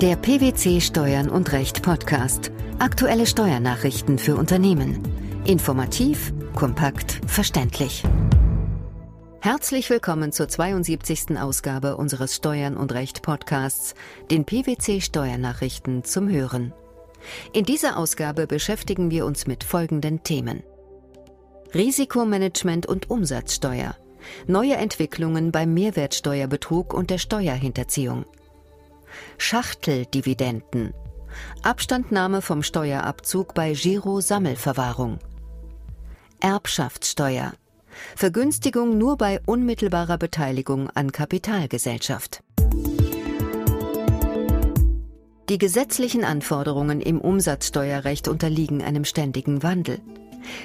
Der PwC Steuern und Recht Podcast. Aktuelle Steuernachrichten für Unternehmen. Informativ, kompakt, verständlich. Herzlich willkommen zur 72. Ausgabe unseres Steuern und Recht Podcasts, den PwC Steuernachrichten zum Hören. In dieser Ausgabe beschäftigen wir uns mit folgenden Themen. Risikomanagement und Umsatzsteuer. Neue Entwicklungen beim Mehrwertsteuerbetrug und der Steuerhinterziehung. Schachteldividenden. Abstandnahme vom Steuerabzug bei Giro-Sammelverwahrung. Erbschaftssteuer. Vergünstigung nur bei unmittelbarer Beteiligung an Kapitalgesellschaft. Die gesetzlichen Anforderungen im Umsatzsteuerrecht unterliegen einem ständigen Wandel.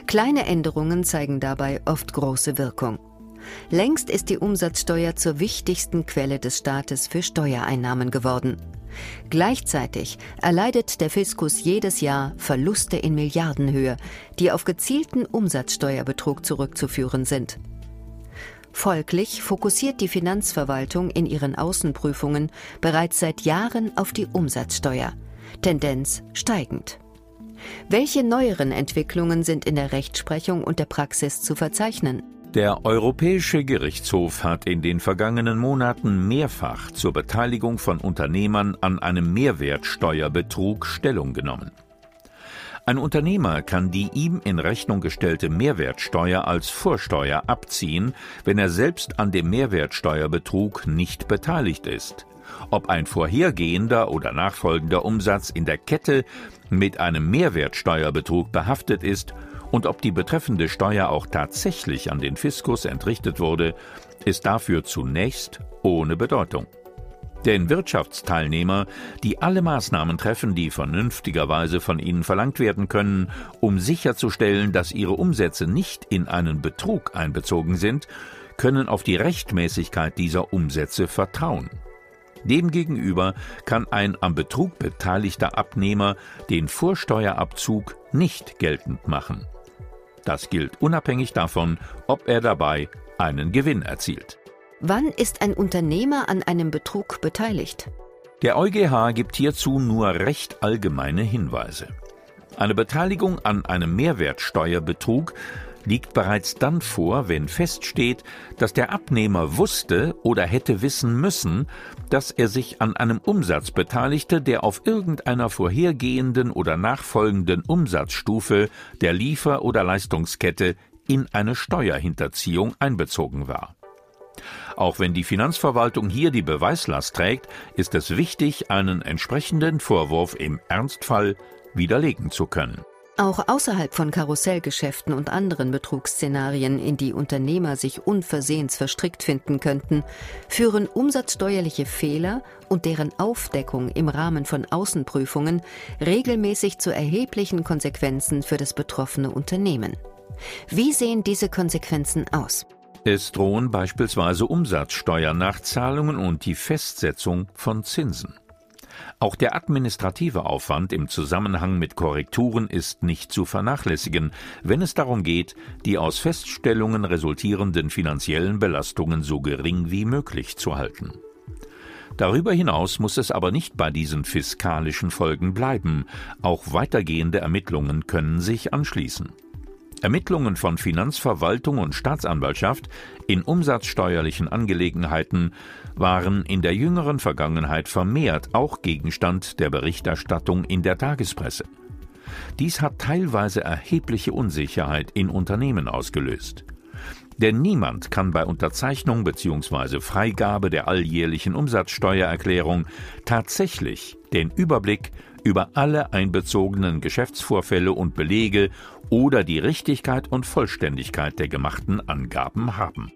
Kleine Änderungen zeigen dabei oft große Wirkung. Längst ist die Umsatzsteuer zur wichtigsten Quelle des Staates für Steuereinnahmen geworden. Gleichzeitig erleidet der Fiskus jedes Jahr Verluste in Milliardenhöhe, die auf gezielten Umsatzsteuerbetrug zurückzuführen sind. Folglich fokussiert die Finanzverwaltung in ihren Außenprüfungen bereits seit Jahren auf die Umsatzsteuer, Tendenz steigend. Welche neueren Entwicklungen sind in der Rechtsprechung und der Praxis zu verzeichnen? Der Europäische Gerichtshof hat in den vergangenen Monaten mehrfach zur Beteiligung von Unternehmern an einem Mehrwertsteuerbetrug Stellung genommen. Ein Unternehmer kann die ihm in Rechnung gestellte Mehrwertsteuer als Vorsteuer abziehen, wenn er selbst an dem Mehrwertsteuerbetrug nicht beteiligt ist. Ob ein vorhergehender oder nachfolgender Umsatz in der Kette mit einem Mehrwertsteuerbetrug behaftet ist und ob die betreffende Steuer auch tatsächlich an den Fiskus entrichtet wurde, ist dafür zunächst ohne Bedeutung. Denn Wirtschaftsteilnehmer, die alle Maßnahmen treffen, die vernünftigerweise von ihnen verlangt werden können, um sicherzustellen, dass ihre Umsätze nicht in einen Betrug einbezogen sind, können auf die Rechtmäßigkeit dieser Umsätze vertrauen. Demgegenüber kann ein am Betrug beteiligter Abnehmer den Vorsteuerabzug nicht geltend machen. Das gilt unabhängig davon, ob er dabei einen Gewinn erzielt. Wann ist ein Unternehmer an einem Betrug beteiligt? Der EuGH gibt hierzu nur recht allgemeine Hinweise. Eine Beteiligung an einem Mehrwertsteuerbetrug liegt bereits dann vor, wenn feststeht, dass der Abnehmer wusste oder hätte wissen müssen, dass er sich an einem Umsatz beteiligte, der auf irgendeiner vorhergehenden oder nachfolgenden Umsatzstufe der Liefer- oder Leistungskette in eine Steuerhinterziehung einbezogen war. Auch wenn die Finanzverwaltung hier die Beweislast trägt, ist es wichtig, einen entsprechenden Vorwurf im Ernstfall widerlegen zu können. Auch außerhalb von Karussellgeschäften und anderen Betrugsszenarien, in die Unternehmer sich unversehens verstrickt finden könnten, führen umsatzsteuerliche Fehler und deren Aufdeckung im Rahmen von Außenprüfungen regelmäßig zu erheblichen Konsequenzen für das betroffene Unternehmen. Wie sehen diese Konsequenzen aus? Es drohen beispielsweise Umsatzsteuernachzahlungen und die Festsetzung von Zinsen. Auch der administrative Aufwand im Zusammenhang mit Korrekturen ist nicht zu vernachlässigen, wenn es darum geht, die aus Feststellungen resultierenden finanziellen Belastungen so gering wie möglich zu halten. Darüber hinaus muss es aber nicht bei diesen fiskalischen Folgen bleiben, auch weitergehende Ermittlungen können sich anschließen. Ermittlungen von Finanzverwaltung und Staatsanwaltschaft in umsatzsteuerlichen Angelegenheiten waren in der jüngeren Vergangenheit vermehrt auch Gegenstand der Berichterstattung in der Tagespresse. Dies hat teilweise erhebliche Unsicherheit in Unternehmen ausgelöst. Denn niemand kann bei Unterzeichnung bzw. Freigabe der alljährlichen Umsatzsteuererklärung tatsächlich den Überblick über alle einbezogenen Geschäftsvorfälle und Belege oder die Richtigkeit und Vollständigkeit der gemachten Angaben haben.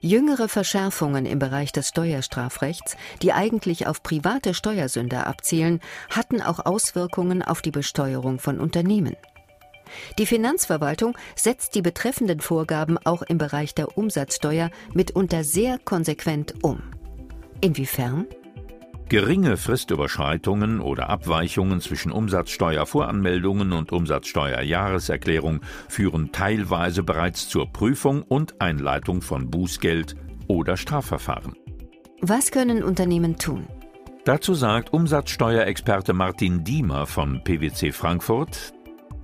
Jüngere Verschärfungen im Bereich des Steuerstrafrechts, die eigentlich auf private Steuersünder abzielen, hatten auch Auswirkungen auf die Besteuerung von Unternehmen. Die Finanzverwaltung setzt die betreffenden Vorgaben auch im Bereich der Umsatzsteuer mitunter sehr konsequent um. Inwiefern? Geringe Fristüberschreitungen oder Abweichungen zwischen Umsatzsteuervoranmeldungen und Umsatzsteuerjahreserklärung führen teilweise bereits zur Prüfung und Einleitung von Bußgeld oder Strafverfahren. Was können Unternehmen tun? Dazu sagt Umsatzsteuerexperte Martin Diemer von PwC Frankfurt,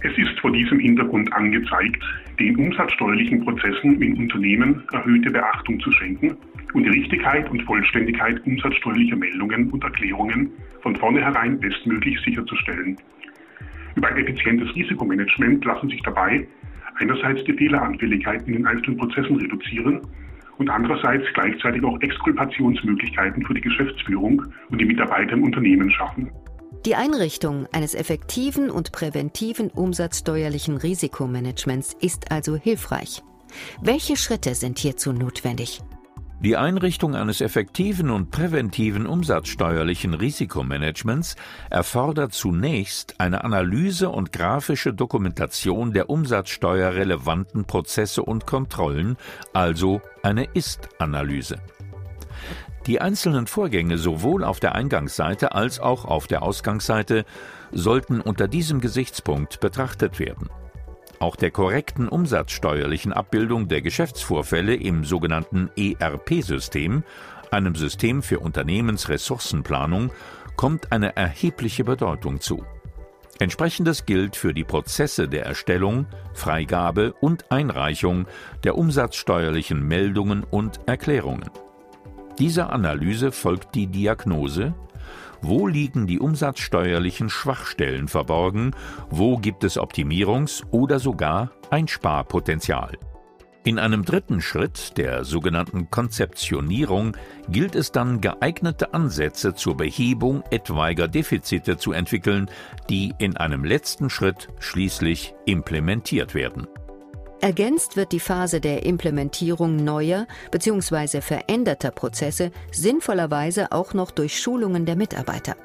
es ist vor diesem Hintergrund angezeigt, den umsatzsteuerlichen Prozessen in Unternehmen erhöhte Beachtung zu schenken und die Richtigkeit und Vollständigkeit umsatzsteuerlicher Meldungen und Erklärungen von vornherein bestmöglich sicherzustellen. Über ein effizientes Risikomanagement lassen sich dabei einerseits die Fehleranfälligkeit in den einzelnen Prozessen reduzieren und andererseits gleichzeitig auch Exkulpationsmöglichkeiten für die Geschäftsführung und die Mitarbeiter im Unternehmen schaffen. Die Einrichtung eines effektiven und präventiven umsatzsteuerlichen Risikomanagements ist also hilfreich. Welche Schritte sind hierzu notwendig? Die Einrichtung eines effektiven und präventiven umsatzsteuerlichen Risikomanagements erfordert zunächst eine Analyse und grafische Dokumentation der umsatzsteuerrelevanten Prozesse und Kontrollen, also eine Ist-Analyse. Die einzelnen Vorgänge sowohl auf der Eingangsseite als auch auf der Ausgangsseite sollten unter diesem Gesichtspunkt betrachtet werden. Auch der korrekten umsatzsteuerlichen Abbildung der Geschäftsvorfälle im sogenannten ERP-System, einem System für Unternehmensressourcenplanung, kommt eine erhebliche Bedeutung zu. Entsprechendes gilt für die Prozesse der Erstellung, Freigabe und Einreichung der umsatzsteuerlichen Meldungen und Erklärungen. Dieser Analyse folgt die Diagnose, wo liegen die umsatzsteuerlichen Schwachstellen verborgen, wo gibt es Optimierungs- oder sogar Einsparpotenzial. In einem dritten Schritt, der sogenannten Konzeptionierung, gilt es dann geeignete Ansätze zur Behebung etwaiger Defizite zu entwickeln, die in einem letzten Schritt schließlich implementiert werden. Ergänzt wird die Phase der Implementierung neuer bzw. veränderter Prozesse sinnvollerweise auch noch durch Schulungen der Mitarbeiter.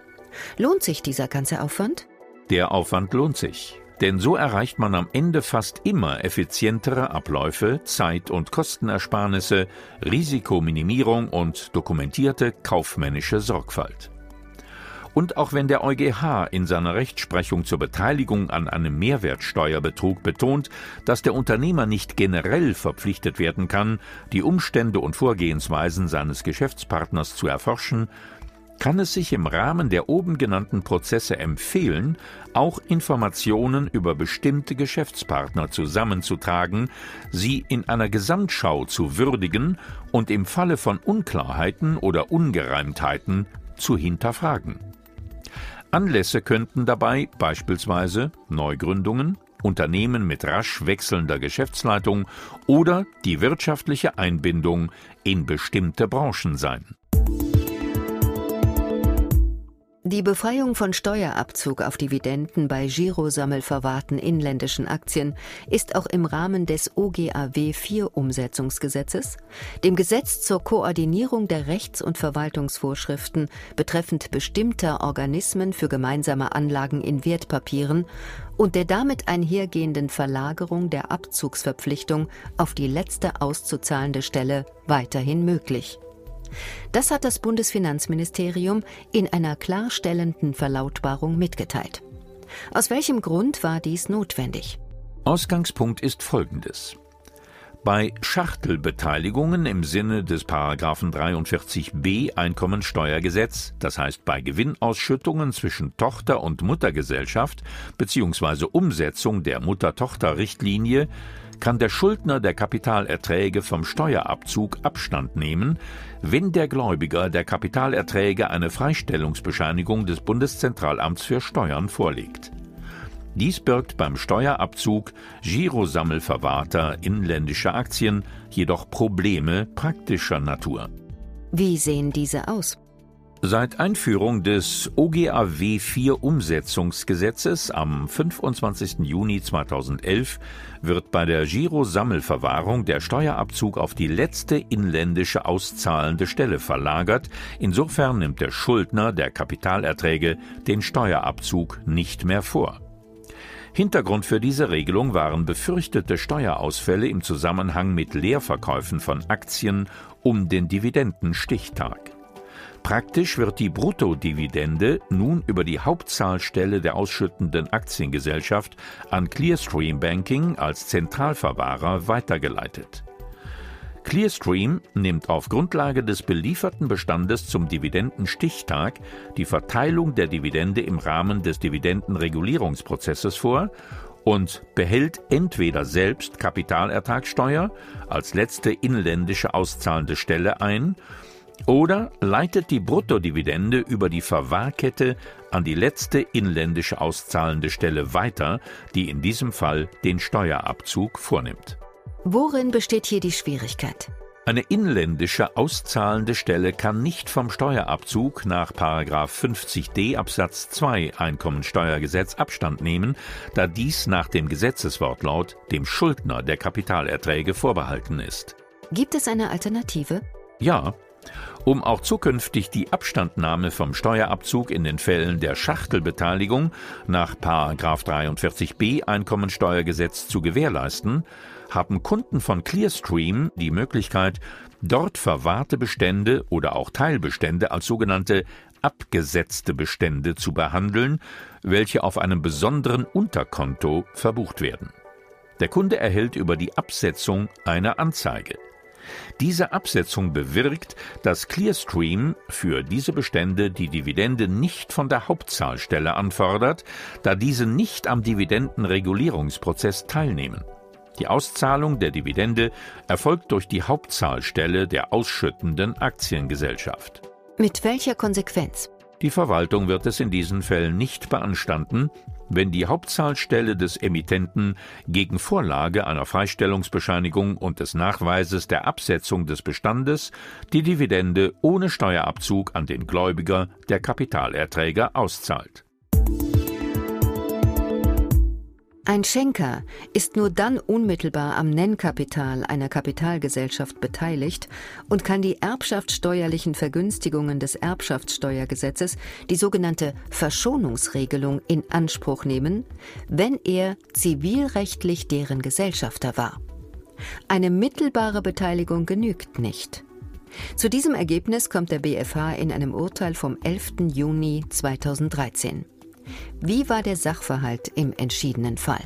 Lohnt sich dieser ganze Aufwand? Der Aufwand lohnt sich. Denn so erreicht man am Ende fast immer effizientere Abläufe, Zeit- und Kostenersparnisse, Risikominimierung und dokumentierte kaufmännische Sorgfalt. Und auch wenn der EuGH in seiner Rechtsprechung zur Beteiligung an einem Mehrwertsteuerbetrug betont, dass der Unternehmer nicht generell verpflichtet werden kann, die Umstände und Vorgehensweisen seines Geschäftspartners zu erforschen, kann es sich im Rahmen der oben genannten Prozesse empfehlen, auch Informationen über bestimmte Geschäftspartner zusammenzutragen, sie in einer Gesamtschau zu würdigen und im Falle von Unklarheiten oder Ungereimtheiten zu hinterfragen. Anlässe könnten dabei beispielsweise Neugründungen, Unternehmen mit rasch wechselnder Geschäftsleitung oder die wirtschaftliche Einbindung in bestimmte Branchen sein Die Befreiung von Steuerabzug auf Dividenden bei Girosammelverwahrten inländischen Aktien ist auch im Rahmen des OGAW 4 Umsetzungsgesetzes, dem Gesetz zur Koordinierung der Rechts- und Verwaltungsvorschriften betreffend bestimmter Organismen für gemeinsame Anlagen in Wertpapieren und der damit einhergehenden Verlagerung der Abzugsverpflichtung auf die letzte auszuzahlende Stelle weiterhin möglich. Das hat das Bundesfinanzministerium in einer klarstellenden Verlautbarung mitgeteilt. Aus welchem Grund war dies notwendig? Ausgangspunkt ist folgendes. Bei Schachtelbeteiligungen im Sinne des Paragraphen 43b Einkommensteuergesetz, das heißt bei Gewinnausschüttungen zwischen Tochter- und Muttergesellschaft bzw. Umsetzung der Mutter-Tochter-Richtlinie, kann der Schuldner der Kapitalerträge vom Steuerabzug Abstand nehmen, wenn der Gläubiger der Kapitalerträge eine Freistellungsbescheinigung des Bundeszentralamts für Steuern vorlegt. Dies birgt beim Steuerabzug Girosammelverwahrter inländischer Aktien jedoch Probleme praktischer Natur. Wie sehen diese aus? Seit Einführung des OGAW 4 Umsetzungsgesetzes am 25. Juni 2011 wird bei der Girosammelverwahrung der Steuerabzug auf die letzte inländische auszahlende Stelle verlagert. Insofern nimmt der Schuldner der Kapitalerträge den Steuerabzug nicht mehr vor. Hintergrund für diese Regelung waren befürchtete Steuerausfälle im Zusammenhang mit Leerverkäufen von Aktien um den Dividendenstichtag. Praktisch wird die Bruttodividende nun über die Hauptzahlstelle der ausschüttenden Aktiengesellschaft an Clearstream Banking als Zentralverwahrer weitergeleitet. Clearstream nimmt auf Grundlage des belieferten Bestandes zum Dividendenstichtag die Verteilung der Dividende im Rahmen des Dividendenregulierungsprozesses vor und behält entweder selbst Kapitalertragssteuer als letzte inländische auszahlende Stelle ein oder leitet die Bruttodividende über die Verwahrkette an die letzte inländische auszahlende Stelle weiter, die in diesem Fall den Steuerabzug vornimmt. Worin besteht hier die Schwierigkeit? Eine inländische auszahlende Stelle kann nicht vom Steuerabzug nach 50d Absatz 2 Einkommensteuergesetz Abstand nehmen, da dies nach dem Gesetzeswortlaut dem Schuldner der Kapitalerträge vorbehalten ist. Gibt es eine Alternative? Ja, um auch zukünftig die Abstandnahme vom Steuerabzug in den Fällen der Schachtelbeteiligung nach 43b Einkommensteuergesetz zu gewährleisten, haben Kunden von Clearstream die Möglichkeit, dort verwahrte Bestände oder auch Teilbestände als sogenannte abgesetzte Bestände zu behandeln, welche auf einem besonderen Unterkonto verbucht werden. Der Kunde erhält über die Absetzung eine Anzeige. Diese Absetzung bewirkt, dass Clearstream für diese Bestände die Dividende nicht von der Hauptzahlstelle anfordert, da diese nicht am Dividendenregulierungsprozess teilnehmen. Die Auszahlung der Dividende erfolgt durch die Hauptzahlstelle der ausschüttenden Aktiengesellschaft. Mit welcher Konsequenz? Die Verwaltung wird es in diesen Fällen nicht beanstanden, wenn die Hauptzahlstelle des Emittenten gegen Vorlage einer Freistellungsbescheinigung und des Nachweises der Absetzung des Bestandes die Dividende ohne Steuerabzug an den Gläubiger der Kapitalerträger auszahlt. Ein Schenker ist nur dann unmittelbar am Nennkapital einer Kapitalgesellschaft beteiligt und kann die erbschaftssteuerlichen Vergünstigungen des Erbschaftssteuergesetzes, die sogenannte Verschonungsregelung, in Anspruch nehmen, wenn er zivilrechtlich deren Gesellschafter war. Eine mittelbare Beteiligung genügt nicht. Zu diesem Ergebnis kommt der BFH in einem Urteil vom 11. Juni 2013. Wie war der Sachverhalt im entschiedenen Fall?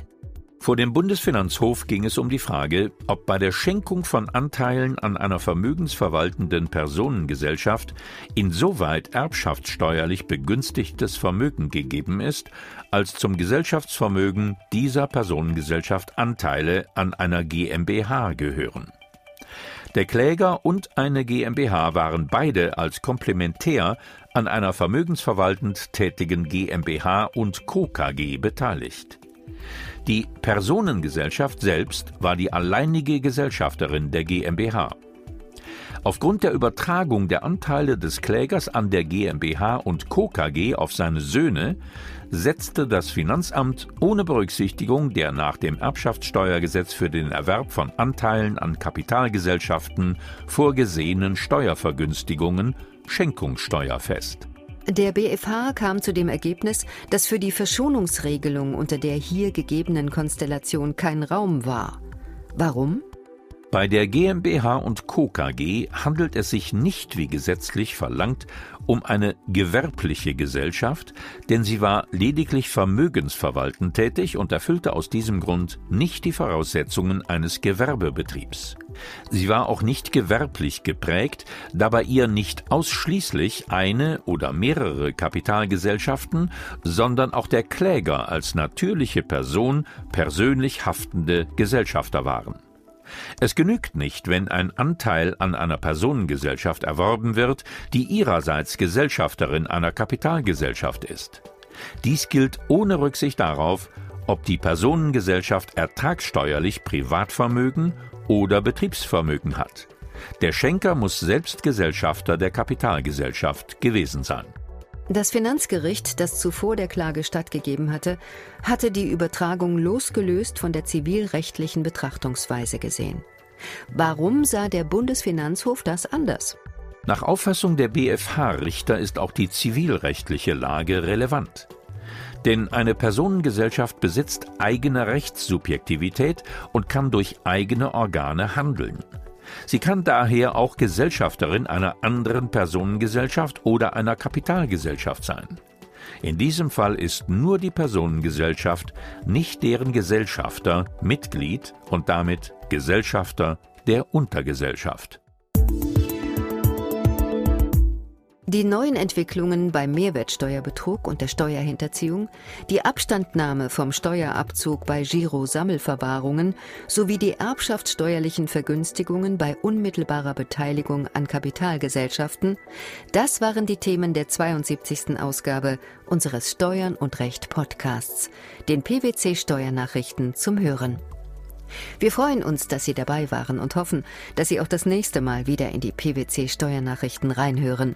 Vor dem Bundesfinanzhof ging es um die Frage, ob bei der Schenkung von Anteilen an einer vermögensverwaltenden Personengesellschaft insoweit erbschaftssteuerlich begünstigtes Vermögen gegeben ist, als zum Gesellschaftsvermögen dieser Personengesellschaft Anteile an einer GmbH gehören. Der Kläger und eine GmbH waren beide als komplementär an einer vermögensverwaltend tätigen GmbH und Co. KG beteiligt. Die Personengesellschaft selbst war die alleinige Gesellschafterin der GmbH. Aufgrund der Übertragung der Anteile des Klägers an der GmbH und Co. KG auf seine Söhne setzte das Finanzamt ohne Berücksichtigung der nach dem Erbschaftssteuergesetz für den Erwerb von Anteilen an Kapitalgesellschaften vorgesehenen Steuervergünstigungen Schenkungssteuer fest. Der BfH kam zu dem Ergebnis, dass für die Verschonungsregelung unter der hier gegebenen Konstellation kein Raum war. Warum? Bei der GmbH und Co. KG handelt es sich nicht, wie gesetzlich verlangt, um eine gewerbliche Gesellschaft, denn sie war lediglich vermögensverwaltend tätig und erfüllte aus diesem Grund nicht die Voraussetzungen eines Gewerbebetriebs. Sie war auch nicht gewerblich geprägt, da bei ihr nicht ausschließlich eine oder mehrere Kapitalgesellschaften, sondern auch der Kläger als natürliche Person persönlich haftende Gesellschafter waren. Es genügt nicht, wenn ein Anteil an einer Personengesellschaft erworben wird, die ihrerseits Gesellschafterin einer Kapitalgesellschaft ist. Dies gilt ohne Rücksicht darauf, ob die Personengesellschaft ertragssteuerlich Privatvermögen oder Betriebsvermögen hat. Der Schenker muss selbst Gesellschafter der Kapitalgesellschaft gewesen sein. Das Finanzgericht, das zuvor der Klage stattgegeben hatte, hatte die Übertragung losgelöst von der zivilrechtlichen Betrachtungsweise gesehen. Warum sah der Bundesfinanzhof das anders? Nach Auffassung der BfH-Richter ist auch die zivilrechtliche Lage relevant. Denn eine Personengesellschaft besitzt eigene Rechtssubjektivität und kann durch eigene Organe handeln. Sie kann daher auch Gesellschafterin einer anderen Personengesellschaft oder einer Kapitalgesellschaft sein. In diesem Fall ist nur die Personengesellschaft, nicht deren Gesellschafter, Mitglied und damit Gesellschafter der Untergesellschaft. Die neuen Entwicklungen beim Mehrwertsteuerbetrug und der Steuerhinterziehung, die Abstandnahme vom Steuerabzug bei Giro-Sammelverwahrungen sowie die erbschaftssteuerlichen Vergünstigungen bei unmittelbarer Beteiligung an Kapitalgesellschaften, das waren die Themen der 72. Ausgabe unseres Steuern und Recht Podcasts, den PwC Steuernachrichten zum Hören. Wir freuen uns, dass Sie dabei waren und hoffen, dass Sie auch das nächste Mal wieder in die PwC Steuernachrichten reinhören.